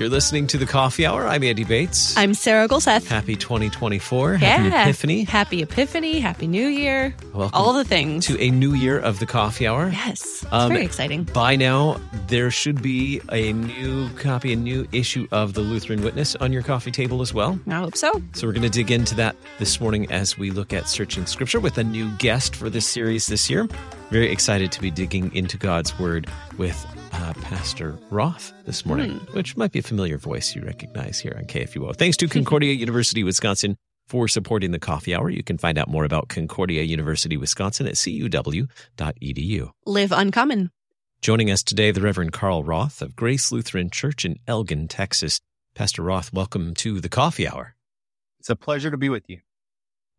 You're listening to the Coffee Hour. I'm Andy Bates. I'm Sarah Gulseth. Happy 2024. Yeah. Happy Epiphany. Happy Epiphany. Happy New Year. Welcome All the things. to a new year of the Coffee Hour. yes. It's Um, very exciting. By now, there should be a new copy, a new issue of the Lutheran Witness on your coffee table as well. I hope so. So we're going to dig into that this morning as we look at searching scripture with a new guest for this series this year. Very excited to be digging into God's word with uh, Pastor Roth this morning, which might be a familiar voice you recognize here on KFUO. Thanks to Concordia University, Wisconsin for supporting the coffee hour. You can find out more about Concordia University, Wisconsin at cuw.edu. Live uncommon. Joining us today, the Reverend Carl Roth of Grace Lutheran Church in Elgin, Texas. Pastor Roth, welcome to the coffee hour. It's a pleasure to be with you.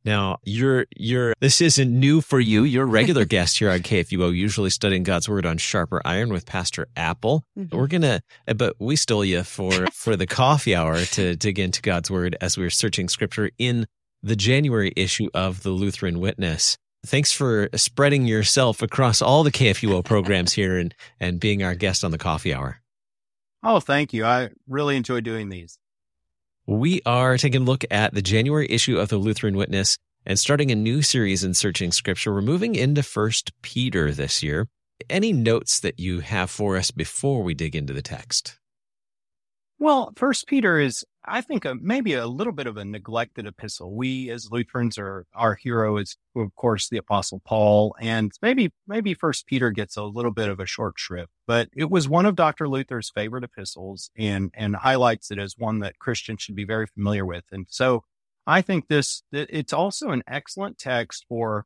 Now, you're you're this isn't new for you. You're a regular guest here on KFUO, usually studying God's word on sharper iron with Pastor Apple. Mhm. We're gonna but we stole you for for the coffee hour to dig into God's word as we are searching scripture in the January issue of the Lutheran Witness. Thanks for spreading yourself across all the KFUO programs here and and being our guest on the coffee hour. Oh, thank you. I really enjoy doing these. We are taking a look at the January issue of the Lutheran Witness and starting a new series in searching scripture. We're moving into First Peter this year. Any notes that you have for us before we dig into the text? Well, First Peter is, I think, a, maybe a little bit of a neglected epistle. We as Lutherans are our hero is, of course, the Apostle Paul, and maybe maybe First Peter gets a little bit of a short shrift. But it was one of Dr. Luther's favorite epistles, and and highlights it as one that Christians should be very familiar with. And so, I think this it's also an excellent text for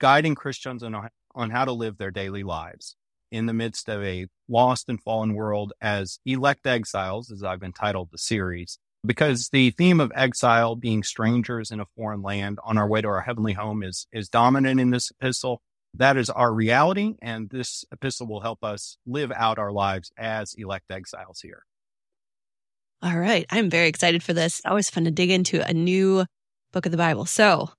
guiding Christians on on how to live their daily lives in the midst of a lost and fallen world as elect exiles, as I've entitled the series, because the theme of exile being strangers in a foreign land on our way to our heavenly home is, is dominant in this epistle. That is our reality. And this epistle will help us live out our lives as elect exiles here. All right. I'm very excited for this. Always fun to dig into a new book of the Bible. So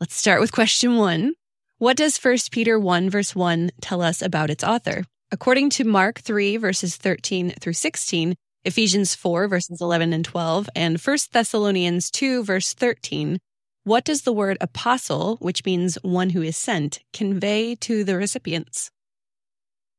let's start with question one. What does 1 Peter 1 verse 1 tell us about its author? According to Mark 3 verses 13 through 16, Ephesians 4 verses 11 and 12, and 1 Thessalonians 2 verse 13, what does the word apostle, which means one who is sent, convey to the recipients?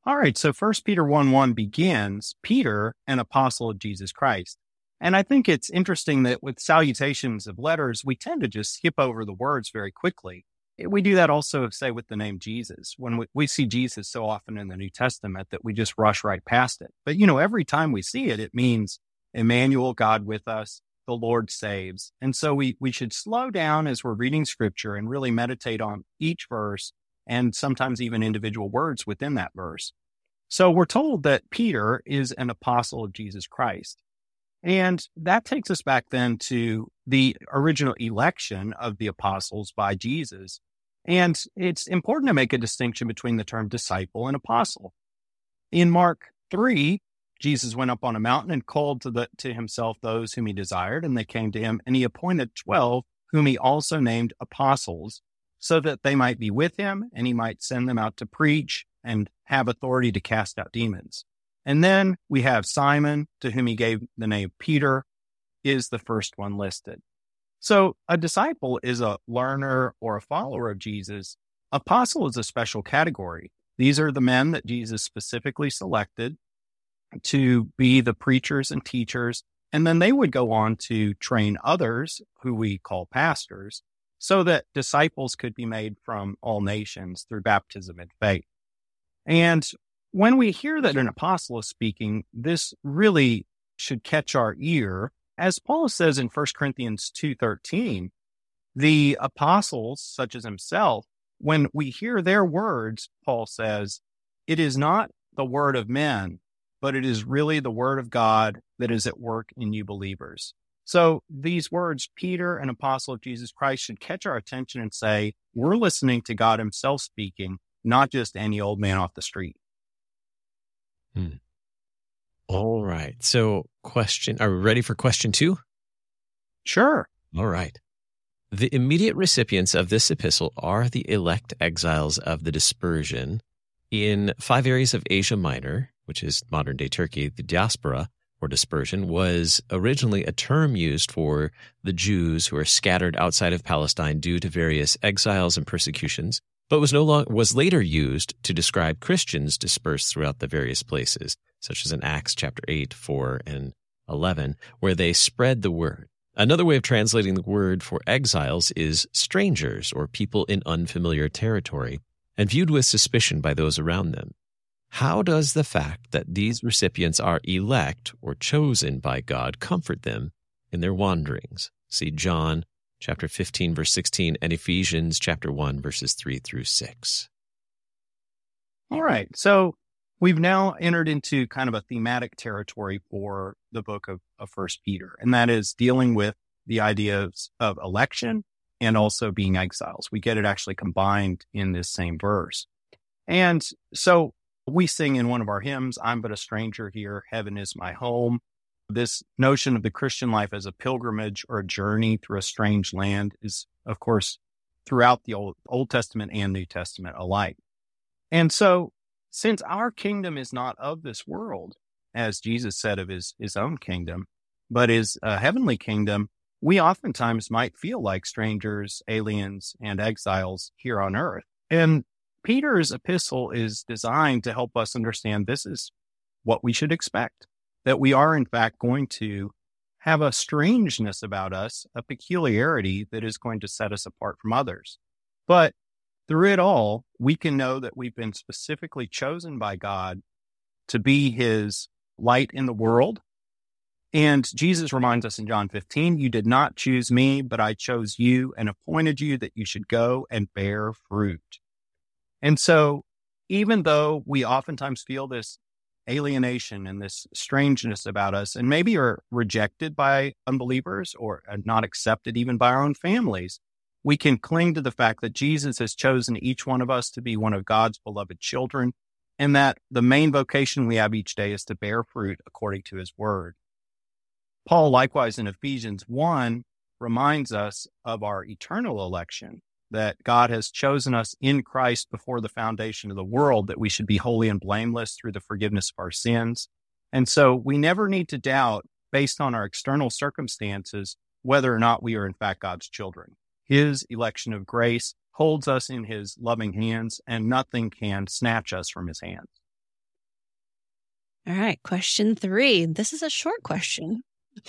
All right. So first Peter 1 1 begins Peter, an apostle of Jesus Christ. And I think it's interesting that with salutations of letters, we tend to just skip over the words very quickly. Eh, we do that also, say, with the name Jesus. When we, we see Jesus so often in the New Testament that we just rush right past it. But, you know, every time we see it, it means Emmanuel, God with us, the Lord saves. And so we, we should slow down as we're reading scripture and really meditate on each verse and sometimes even individual words within that verse. So we're told that Peter is an apostle of Jesus Christ. And that takes us back then to the original election of the apostles by Jesus. And it's important to make a distinction between the term disciple and apostle. In Mark 3, Jesus went up on a mountain and called to, the, to himself those whom he desired, and they came to him, and he appointed 12, whom he also named apostles, so that they might be with him, and he might send them out to preach and have authority to cast out demons. And then we have Simon, to whom he gave the name Peter, is the first one listed. So a disciple is a learner or a follower of Jesus. Apostle is a special category. These are the men that Jesus specifically selected to be the preachers and teachers. And then they would go on to train others who we call pastors so that disciples could be made from all nations through baptism and faith. And when we hear that an apostle is speaking, this really should catch our ear. As Paul says in 1 Corinthians 2:13, the apostles such as himself, when we hear their words, Paul says, it is not the word of men, but it is really the word of God that is at work in you believers. So these words, Peter, an apostle of Jesus Christ, should catch our attention and say, we're listening to God himself speaking, not just any old man off the street. Hmm. All right. So, question are we ready for question two? Sure. All right. The immediate recipients of this epistle are the elect exiles of the dispersion in five areas of Asia Minor, which is modern day Turkey, the diaspora, or dispersion was originally a term used for the Jews who are scattered outside of Palestine due to various exiles and persecutions, but was no was later used to describe Christians dispersed throughout the various places, such as in Acts chapter 8, 4, and 11, where they spread the word. Another way of translating the word for exiles is strangers or people in unfamiliar territory and viewed with suspicion by those around them. How does the fact that these recipients are elect or chosen by God comfort them in their wanderings? See John chapter 15 verse 16 and Ephesians chapter 1 verses 3 through 6. All right. So we've now entered into kind of a thematic territory for the book of, of First Peter, and that is dealing with the ideas of election and also being exiles. We get it actually combined in this same verse. And so we sing in one of our hymns, I'm but a stranger here, heaven is my home. This notion of the Christian life as a pilgrimage or a journey through a strange land is, of course, throughout the Old, Old Testament and New Testament alike. And so, since our kingdom is not of this world, as Jesus said of his, his own kingdom, but is a heavenly kingdom, we oftentimes might feel like strangers, aliens, and exiles here on earth. And Peter's epistle is designed to help us understand this is what we should expect that we are, in fact, going to have a strangeness about us, a peculiarity that is going to set us apart from others. But through it all, we can know that we've been specifically chosen by God to be his light in the world. And Jesus reminds us in John 15, you did not choose me, but I chose you and appointed you that you should go and bear fruit. And so, even though we oftentimes feel this alienation and this strangeness about us, and maybe are rejected by unbelievers or uh, not accepted even by our own families, we can cling to the fact that Jesus has chosen each one of us to be one of God's beloved children, and that the main vocation we have each day is to bear fruit according to his word. Paul, likewise in Ephesians 1, reminds us of our eternal election that God has chosen us in Christ before the foundation of the world, that we should be holy and blameless through the forgiveness of our sins. And so we never need to doubt, based on our external circumstances, whether or not we are in fact God's children. His election of grace holds us in his loving hands, and nothing can snatch us from his hands. All right, question three. This is a short question.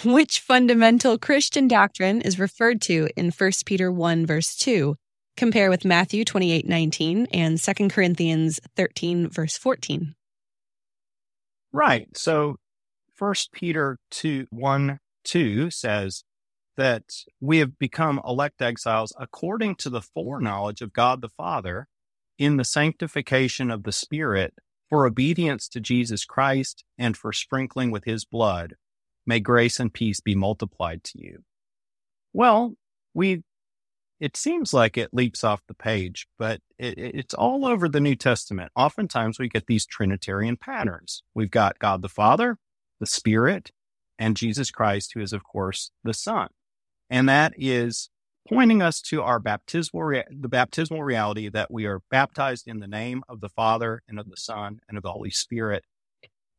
Which fundamental Christian doctrine is referred to in 1 Peter 1, verse 2, Compare with Matthew 28 19 and 2 Corinthians 13, verse 14. Right. So First Peter 2 1 2 says that we have become elect exiles according to the foreknowledge of God the Father in the sanctification of the Spirit for obedience to Jesus Christ and for sprinkling with his blood. May grace and peace be multiplied to you. Well, we it seems like it leaps off the page, but it, it's all over the New Testament. Oftentimes we get these Trinitarian patterns. We've got God the Father, the Spirit, and Jesus Christ, who is, of course, the Son. And that is pointing us to our baptismal, rea- the baptismal reality that we are baptized in the name of the Father and of the Son and of the Holy Spirit.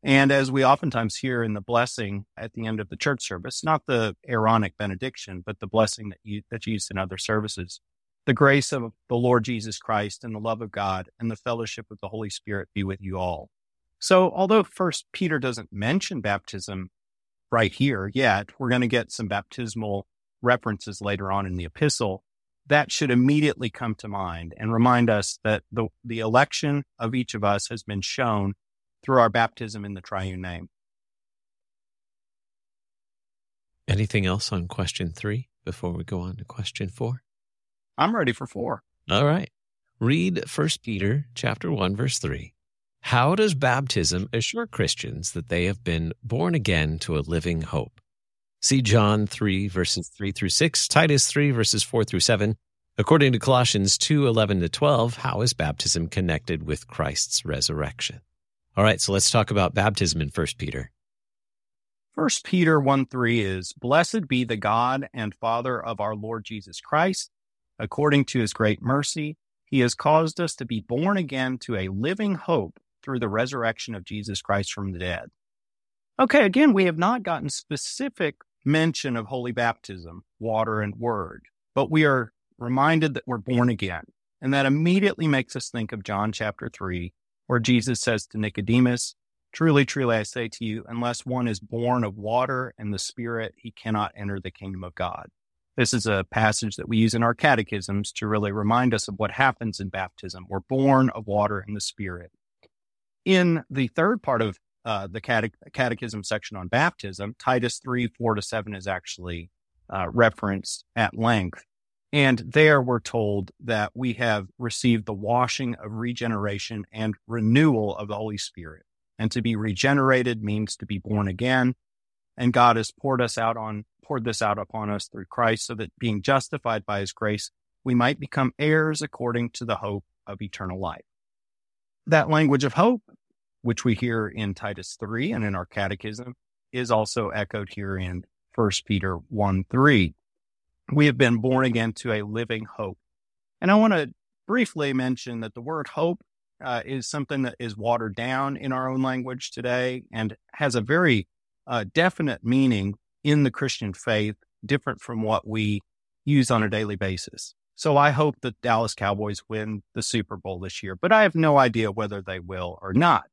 And as we oftentimes hear in the blessing at the end of the church service, not the Aaronic benediction, but the blessing that you, that's used in other services, the grace of the Lord Jesus Christ and the love of God and the fellowship of the Holy Spirit be with you all. So although first Peter doesn't mention baptism right here yet, we're going to get some baptismal references later on in the epistle. That should immediately come to mind and remind us that the, the election of each of us has been shown through our baptism in the triune name. Anything else on question three before we go on to question four? I'm ready for four. All right. Read First Peter chapter 1 verse 3. How does baptism assure Christians that they have been born again to a living hope? See John 3 verses 3 through 6, Titus 3 verses 4 through 7. According to Colossians 2 11 to 12, how is baptism connected with Christ's resurrection? All right, so let's talk about baptism in First Peter. First Peter 1 3 is Blessed be the God and Father of our Lord Jesus Christ. According to his great mercy, he has caused us to be born again to a living hope through the resurrection of Jesus Christ from the dead. Okay, again, we have not gotten specific mention of holy baptism, water and word, but we are reminded that we're born again. And that immediately makes us think of John chapter 3, where Jesus says to Nicodemus, Truly, truly, I say to you, unless one is born of water and the Spirit, he cannot enter the kingdom of God. This is a passage that we use in our catechisms to really remind us of what happens in baptism. We're born of water and the Spirit. In the third part of uh, the cate- catechism section on baptism, Titus 3 4 to 7 is actually uh, referenced at length. And there we're told that we have received the washing of regeneration and renewal of the Holy Spirit. And to be regenerated means to be born again. And God has poured us out on, poured this out upon us through Christ so that being justified by his grace, we might become heirs according to the hope of eternal life. That language of hope, which we hear in Titus 3 and in our catechism, is also echoed here in 1 Peter 1 3 we have been born again to a living hope. And I want to briefly mention that the word hope uh, is something that is watered down in our own language today and has a very uh, definite meaning in the Christian faith, different from what we use on a daily basis. So I hope that Dallas Cowboys win the Super Bowl this year, but I have no idea whether they will or not.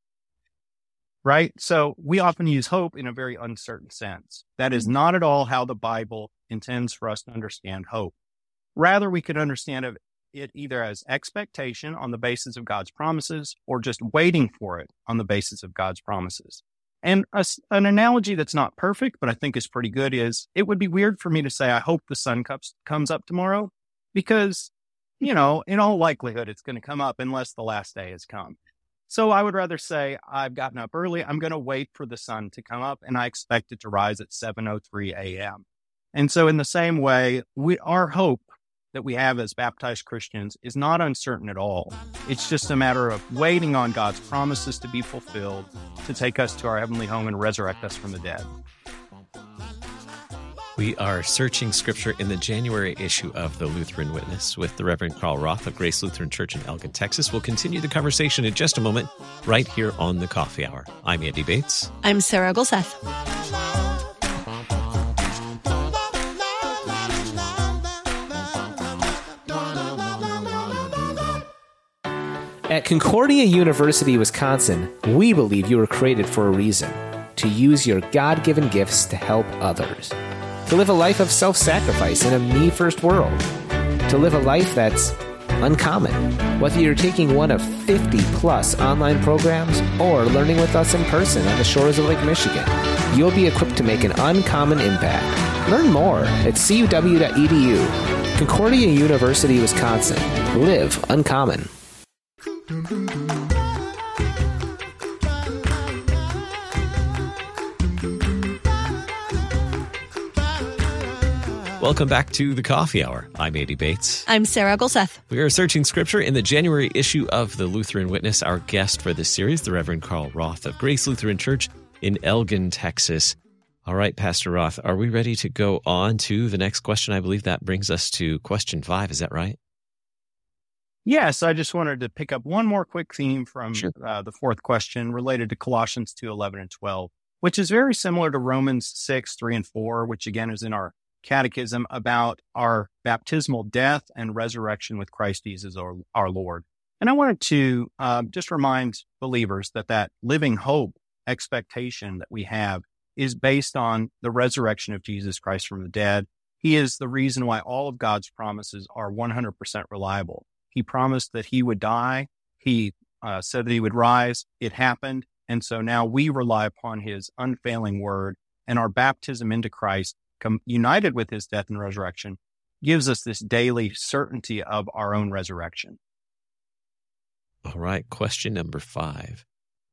Right. So we often use hope in a very uncertain sense. That is mm-hmm. not at all how the Bible intends for us to understand hope. Rather, we could understand it either as expectation on the basis of God's promises or just waiting for it on the basis of God's promises. And a, an analogy that's not perfect, but I think is pretty good is it would be weird for me to say, I hope the sun comes, comes up tomorrow because, you know, in all likelihood, it's going to come up unless the last day has come. So I would rather say I've gotten up early. I'm going to wait for the sun to come up and I expect it to rise at 7:03 a.m. And so, in the same way, we, our hope that we have as baptized Christians is not uncertain at all. It's just a matter of waiting on God's promises to be fulfilled to take us to our heavenly home and resurrect us from the dead. We are searching scripture in the January issue of the Lutheran Witness with the Reverend Carl Roth of Grace Lutheran Church in Elgin, Texas. We'll continue the conversation in just a moment, right here on the Coffee Hour. I'm Andy Bates. I'm Sarah Gulseth. At Concordia University, Wisconsin, we believe you were created for a reason to use your God given gifts to help others, to live a life of self sacrifice in a me first world, to live a life that's uncommon. Whether you're taking one of 50 plus online programs or learning with us in person on the shores of Lake Michigan, you'll be equipped to make an uncommon impact. Learn more at cuw.edu. Concordia University, Wisconsin. Live uncommon. Welcome back to the Coffee Hour. I'm Andy Bates. I'm Sarah Gulseth. We are searching scripture in the January issue of the Lutheran Witness. Our guest for this series, the Reverend Carl Roth of Grace Lutheran Church in Elgin, Texas. All right, Pastor Roth, are we ready to go on to the next question? I believe that brings us to question five. Is that right? Yes, I just wanted to pick up one more quick theme from Sure. uh, the fourth question related to Colossians 2 11 and 12, which is very similar to Romans 6 3 and 4, which again is in our catechism about our baptismal death and resurrection with Christ Jesus, our, our Lord. And I wanted to um, just remind believers that that living hope expectation that we have is based on the resurrection of Jesus Christ from the dead. He is the reason why all of God's promises are 100% reliable. He promised that he would die. He uh, said that he would rise. It happened. And so now we rely upon his unfailing word and our baptism into Christ, com- united with his death and resurrection, gives us this daily certainty of our own resurrection. All right, question number five.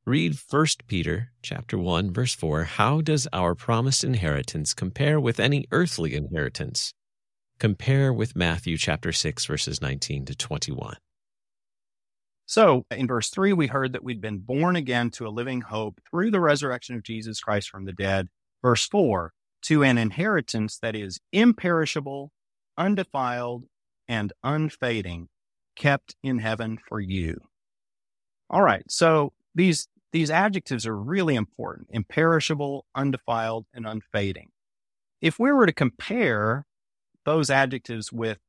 Read 1 Peter chapter 1 verse 4. How does our promised inheritance compare with any earthly inheritance? Compare with Matthew chapter 6 verses 19 to 21. So in verse three, we heard that we'd been born again to a living hope through the resurrection of Jesus Christ from the dead. Verse four, to an inheritance that is imperishable, undefiled, and unfading, kept in heaven for you. All right. So these these adjectives are really important imperishable, undefiled, and unfading. If we were to compare those adjectives with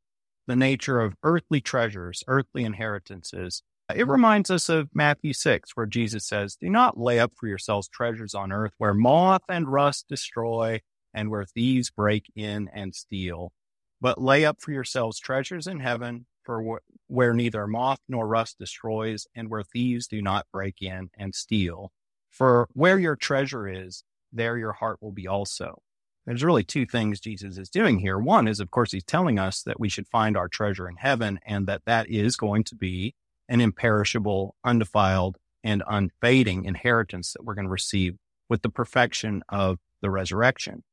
the nature of earthly treasures, earthly inheritances, it reminds us of Matthew 6, where Jesus says, Do not lay up for yourselves treasures on earth where moth and rust destroy and where thieves break in and steal, but lay up for yourselves treasures in heaven for wh- where neither moth nor rust destroys and where thieves do not break in and steal. For where your treasure is, there your heart will be also. There's really two things Jesus is doing here. One is, of course, he's telling us that we should find our treasure in heaven and that that is going to be an imperishable, undefiled, and unfading inheritance that we're going to receive with the perfection of the resurrection.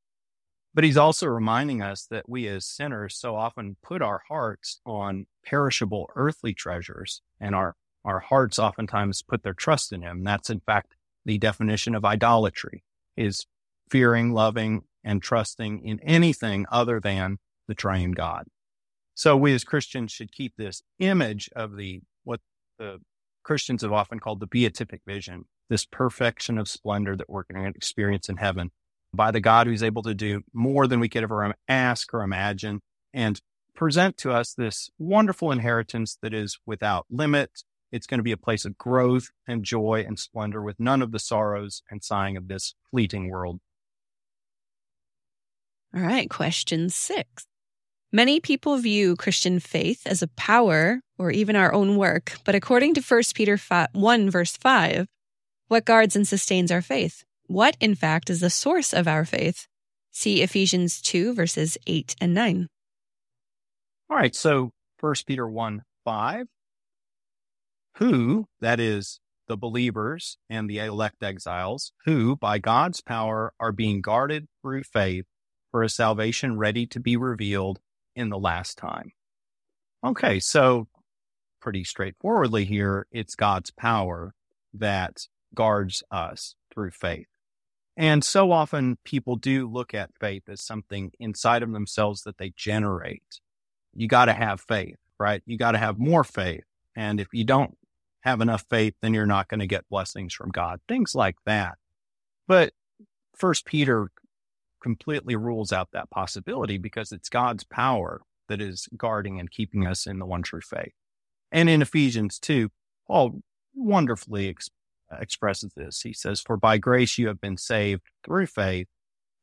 But he's also reminding us that we as sinners so often put our hearts on perishable earthly treasures, and our, our hearts oftentimes put their trust in him. That's in fact the definition of idolatry is fearing, loving, and trusting in anything other than the triune God. So we as Christians should keep this image of the what the Christians have often called the beatific vision, this perfection of splendor that we're going to experience in heaven by the God who's able to do more than we could ever ask or imagine and present to us this wonderful inheritance that is without limit. It's going to be a place of growth and joy and splendor with none of the sorrows and sighing of this fleeting world. All right, question six. Many people view Christian faith as a power or even our own work, but according to 1 Peter 5, 1, verse 5, what guards and sustains our faith? What, in fact, is the source of our faith? See Ephesians 2, verses 8 and 9. All right, so 1 Peter 1 5, who, that is, the believers and the elect exiles, who, by God's power, are being guarded through faith for a salvation ready to be revealed in the last time. Okay, so pretty straightforwardly here, it's God's power that guards us through faith. And so often people do look at faith as something inside of themselves that they generate. You got to have faith, right? You got to have more faith. And if you don't have enough faith, then you're not going to get blessings from God, things like that. But First Peter completely rules out that possibility because it's God's power that is guarding and keeping us in the one true faith. And in Ephesians 2, Paul wonderfully ex- Uh, expresses this. He says, For by grace you have been saved through faith,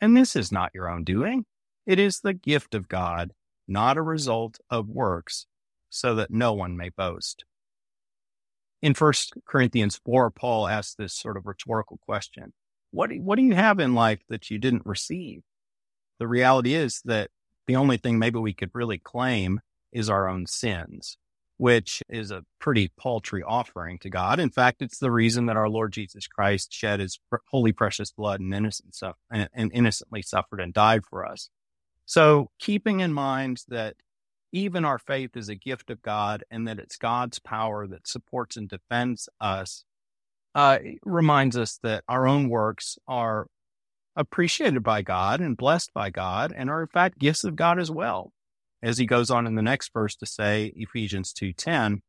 and this is not your own doing. It is the gift of God, not a result of works, so that no one may boast. In 1 Corinthians 4, Paul asks this sort of rhetorical question what what do you have in life that you didn't receive? The reality is that the only thing maybe we could really claim is our own sins, which is a pretty paltry offering to God. In fact, it's the reason that our Lord Jesus Christ shed his holy precious blood and, innocent stuff, and, and innocently suffered and died for us. So keeping in mind that even our faith is a gift of God and that it's God's power that supports and defends us uh, reminds us that our own works are appreciated by God and blessed by God and are in fact gifts of God as well. As he goes on in the next verse to say, Ephesians 2:10,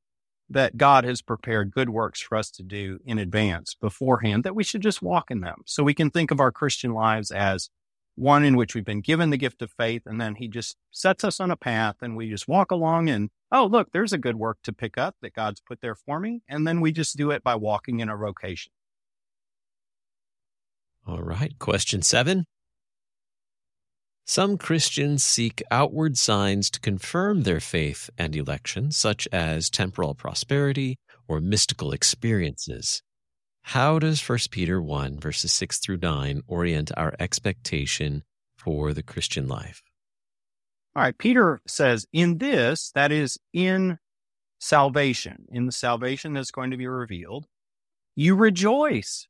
that God has prepared good works for us to do in advance beforehand that we should just walk in them. So we can think of our Christian lives as one in which we've been given the gift of faith and then he just sets us on a path and we just walk along and oh, look, there's a good work to pick up that God's put there for me. And then we just do it by walking in a vocation. All right. Question seven. Some Christians seek outward signs to confirm their faith and election, such as temporal prosperity or mystical experiences. How does 1 Peter 1, verses 6 through 9, orient our expectation for the Christian life? All right, Peter says, in this, that is in salvation, in the salvation that's going to be revealed, you rejoice,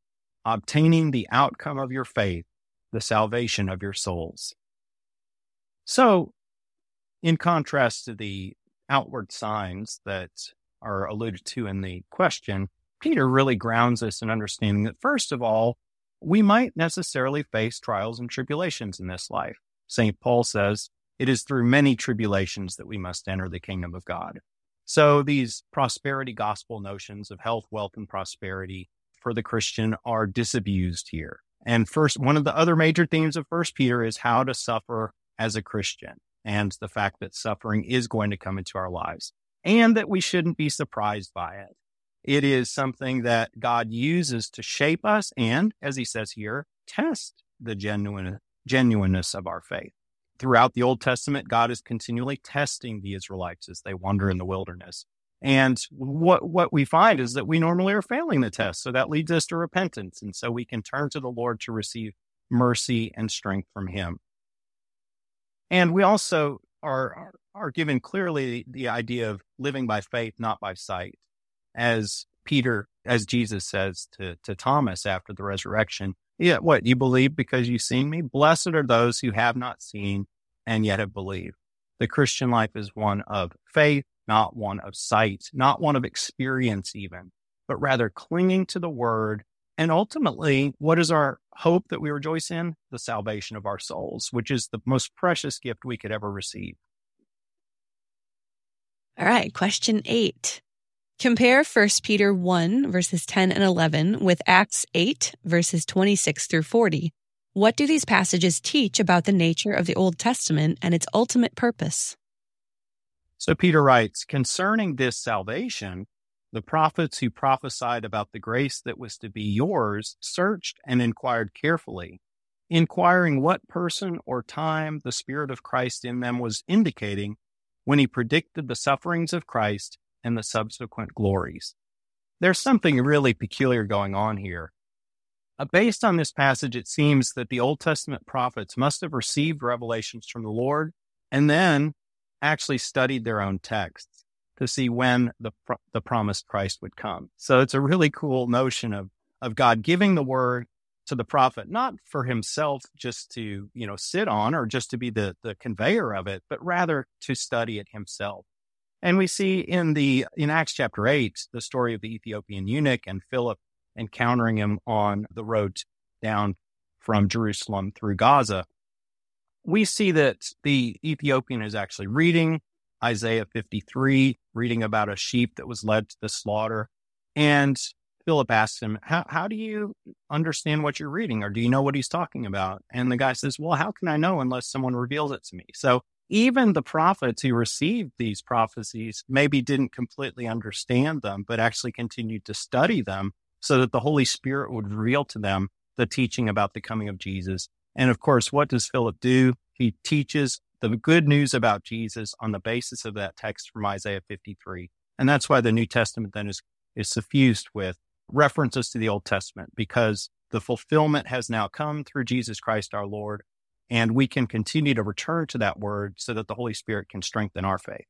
obtaining the outcome of your faith, the salvation of your souls. So, in contrast to the outward signs that are alluded to in the question, Peter really grounds us in understanding that, first of all, we might necessarily face trials and tribulations in this life. St. Paul says, it is through many tribulations that we must enter the kingdom of God. So these prosperity gospel notions of health, wealth, and prosperity for the Christian are disabused here. And first, one of the other major themes of First Peter is how to suffer as a Christian and the fact that suffering is going to come into our lives and that we shouldn't be surprised by it. It is something that God uses to shape us and, as he says here, test the genuine, genuineness of our faith. Throughout the Old Testament, God is continually testing the Israelites as they wander in the wilderness. And what, what we find is that we normally are failing the test. So that leads us to repentance. And so we can turn to the Lord to receive mercy and strength from him. And we also are, are given clearly the idea of living by faith, not by sight as Peter, as Jesus says to, to Thomas after the resurrection, yeah, what you believe because you've seen me? Blessed are those who have not seen and yet have believed. The Christian life is one of faith, not one of sight, not one of experience even, but rather clinging to the word. And ultimately, what is our hope that we rejoice in? The salvation of our souls, which is the most precious gift we could ever receive. All right. Question eight. Compare 1 Peter 1 verses 10 and 11 with Acts 8 verses 26 through 40. What do these passages teach about the nature of the Old Testament and its ultimate purpose? So Peter writes, concerning this salvation, the prophets who prophesied about the grace that was to be yours searched and inquired carefully, inquiring what person or time the Spirit of Christ in them was indicating when he predicted the sufferings of Christ and the subsequent glories. There's something really peculiar going on here. Uh, based on this passage, it seems that the Old Testament prophets must have received revelations from the Lord and then actually studied their own texts to see when the, the promised Christ would come. So it's a really cool notion of, of God giving the word to the prophet, not for himself just to, you know, sit on or just to be the, the conveyor of it, but rather to study it himself. And we see in the in Acts chapter 8 the story of the Ethiopian eunuch and Philip encountering him on the road down from Jerusalem through Gaza. We see that the Ethiopian is actually reading Isaiah 53, reading about a sheep that was led to the slaughter. And Philip asks him, how, how do you understand what you're reading? Or do you know what he's talking about? And the guy says, Well, how can I know unless someone reveals it to me? So even the prophets who received these prophecies maybe didn't completely understand them, but actually continued to study them so that the Holy Spirit would reveal to them the teaching about the coming of Jesus. And of course, what does Philip do? He teaches the good news about Jesus on the basis of that text from Isaiah 53. And that's why the New Testament then is, is suffused with references to the Old Testament because the fulfillment has now come through Jesus Christ our Lord. And we can continue to return to that word so that the Holy Spirit can strengthen our faith.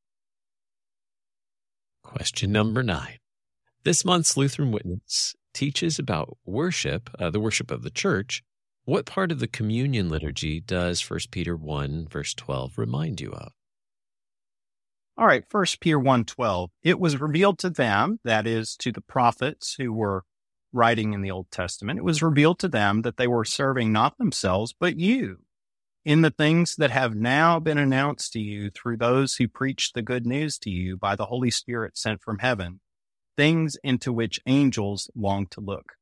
Question number nine. This month's Lutheran Witness teaches about worship, uh, the worship of the church. What part of the communion liturgy does 1 Peter 1, verse 12, remind you of? All right, 1 Peter 1:12. It was revealed to them, that is to the prophets who were writing in the Old Testament. It was revealed to them that they were serving not themselves, but you in the things that have now been announced to you through those who preach the good news to you by the Holy Spirit sent from heaven, things into which angels long to look.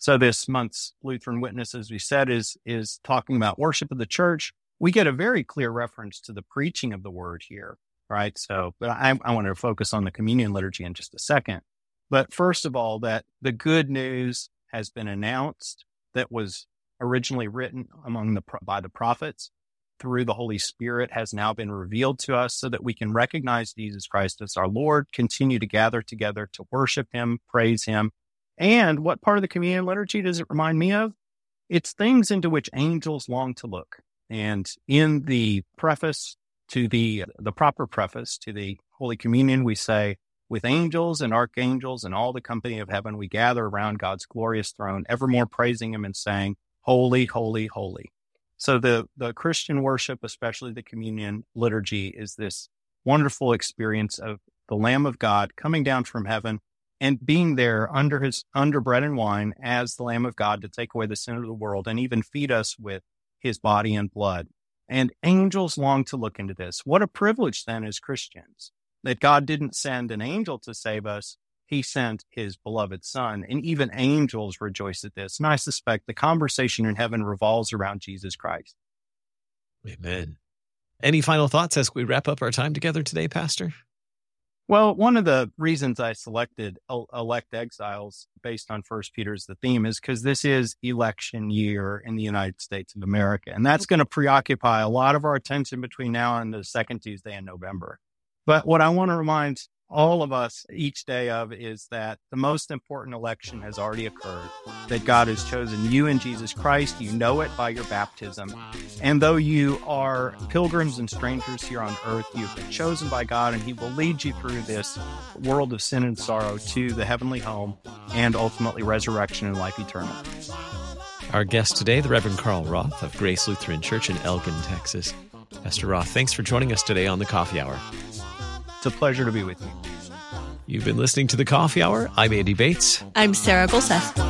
So this month's Lutheran Witness, as we said, is, is talking about worship of the church. We get a very clear reference to the preaching of the word here, right? So, but I, I wanted to focus on the communion liturgy in just a second. But first of all, that the good news has been announced that was originally written among the by the prophets through the Holy Spirit has now been revealed to us so that we can recognize Jesus Christ as our Lord, continue to gather together to worship him, praise him. And what part of the communion liturgy does it remind me of? It's things into which angels long to look. And in the preface to the the proper preface to the Holy Communion, we say, with angels and archangels and all the company of heaven, we gather around God's glorious throne, evermore praising him and saying, Holy, holy, holy. So the, the Christian worship, especially the communion liturgy, is this wonderful experience of the Lamb of God coming down from heaven and being there under his under bread and wine as the Lamb of God to take away the sin of the world and even feed us with his body and blood. And angels long to look into this. What a privilege then as Christians that God didn't send an angel to save us. He sent his beloved son and even angels rejoice at this. And I suspect the conversation in heaven revolves around Jesus Christ. Amen. Any final thoughts as we wrap up our time together today, Pastor? Well, one of the reasons I selected elect exiles based on First Peter's the theme is because this is election year in the United States of America, and that's going to preoccupy a lot of our attention between now and the second Tuesday in November. But what I want to remind all of us each day of is that the most important election has already occurred, that God has chosen you in Jesus Christ. You know it by your baptism. And though you are pilgrims and strangers here on earth, you've been chosen by God and He will lead you through this world of sin and sorrow to the heavenly home and ultimately resurrection and life eternal. Our guest today, the Reverend Carl Roth of Grace Lutheran Church in Elgin, Texas. Pastor Roth, thanks for joining us today on the Coffee Hour. It's a pleasure to be with you. You've been listening to the Coffee Hour. I'm Andy Bates. I'm Sarah Gulseth.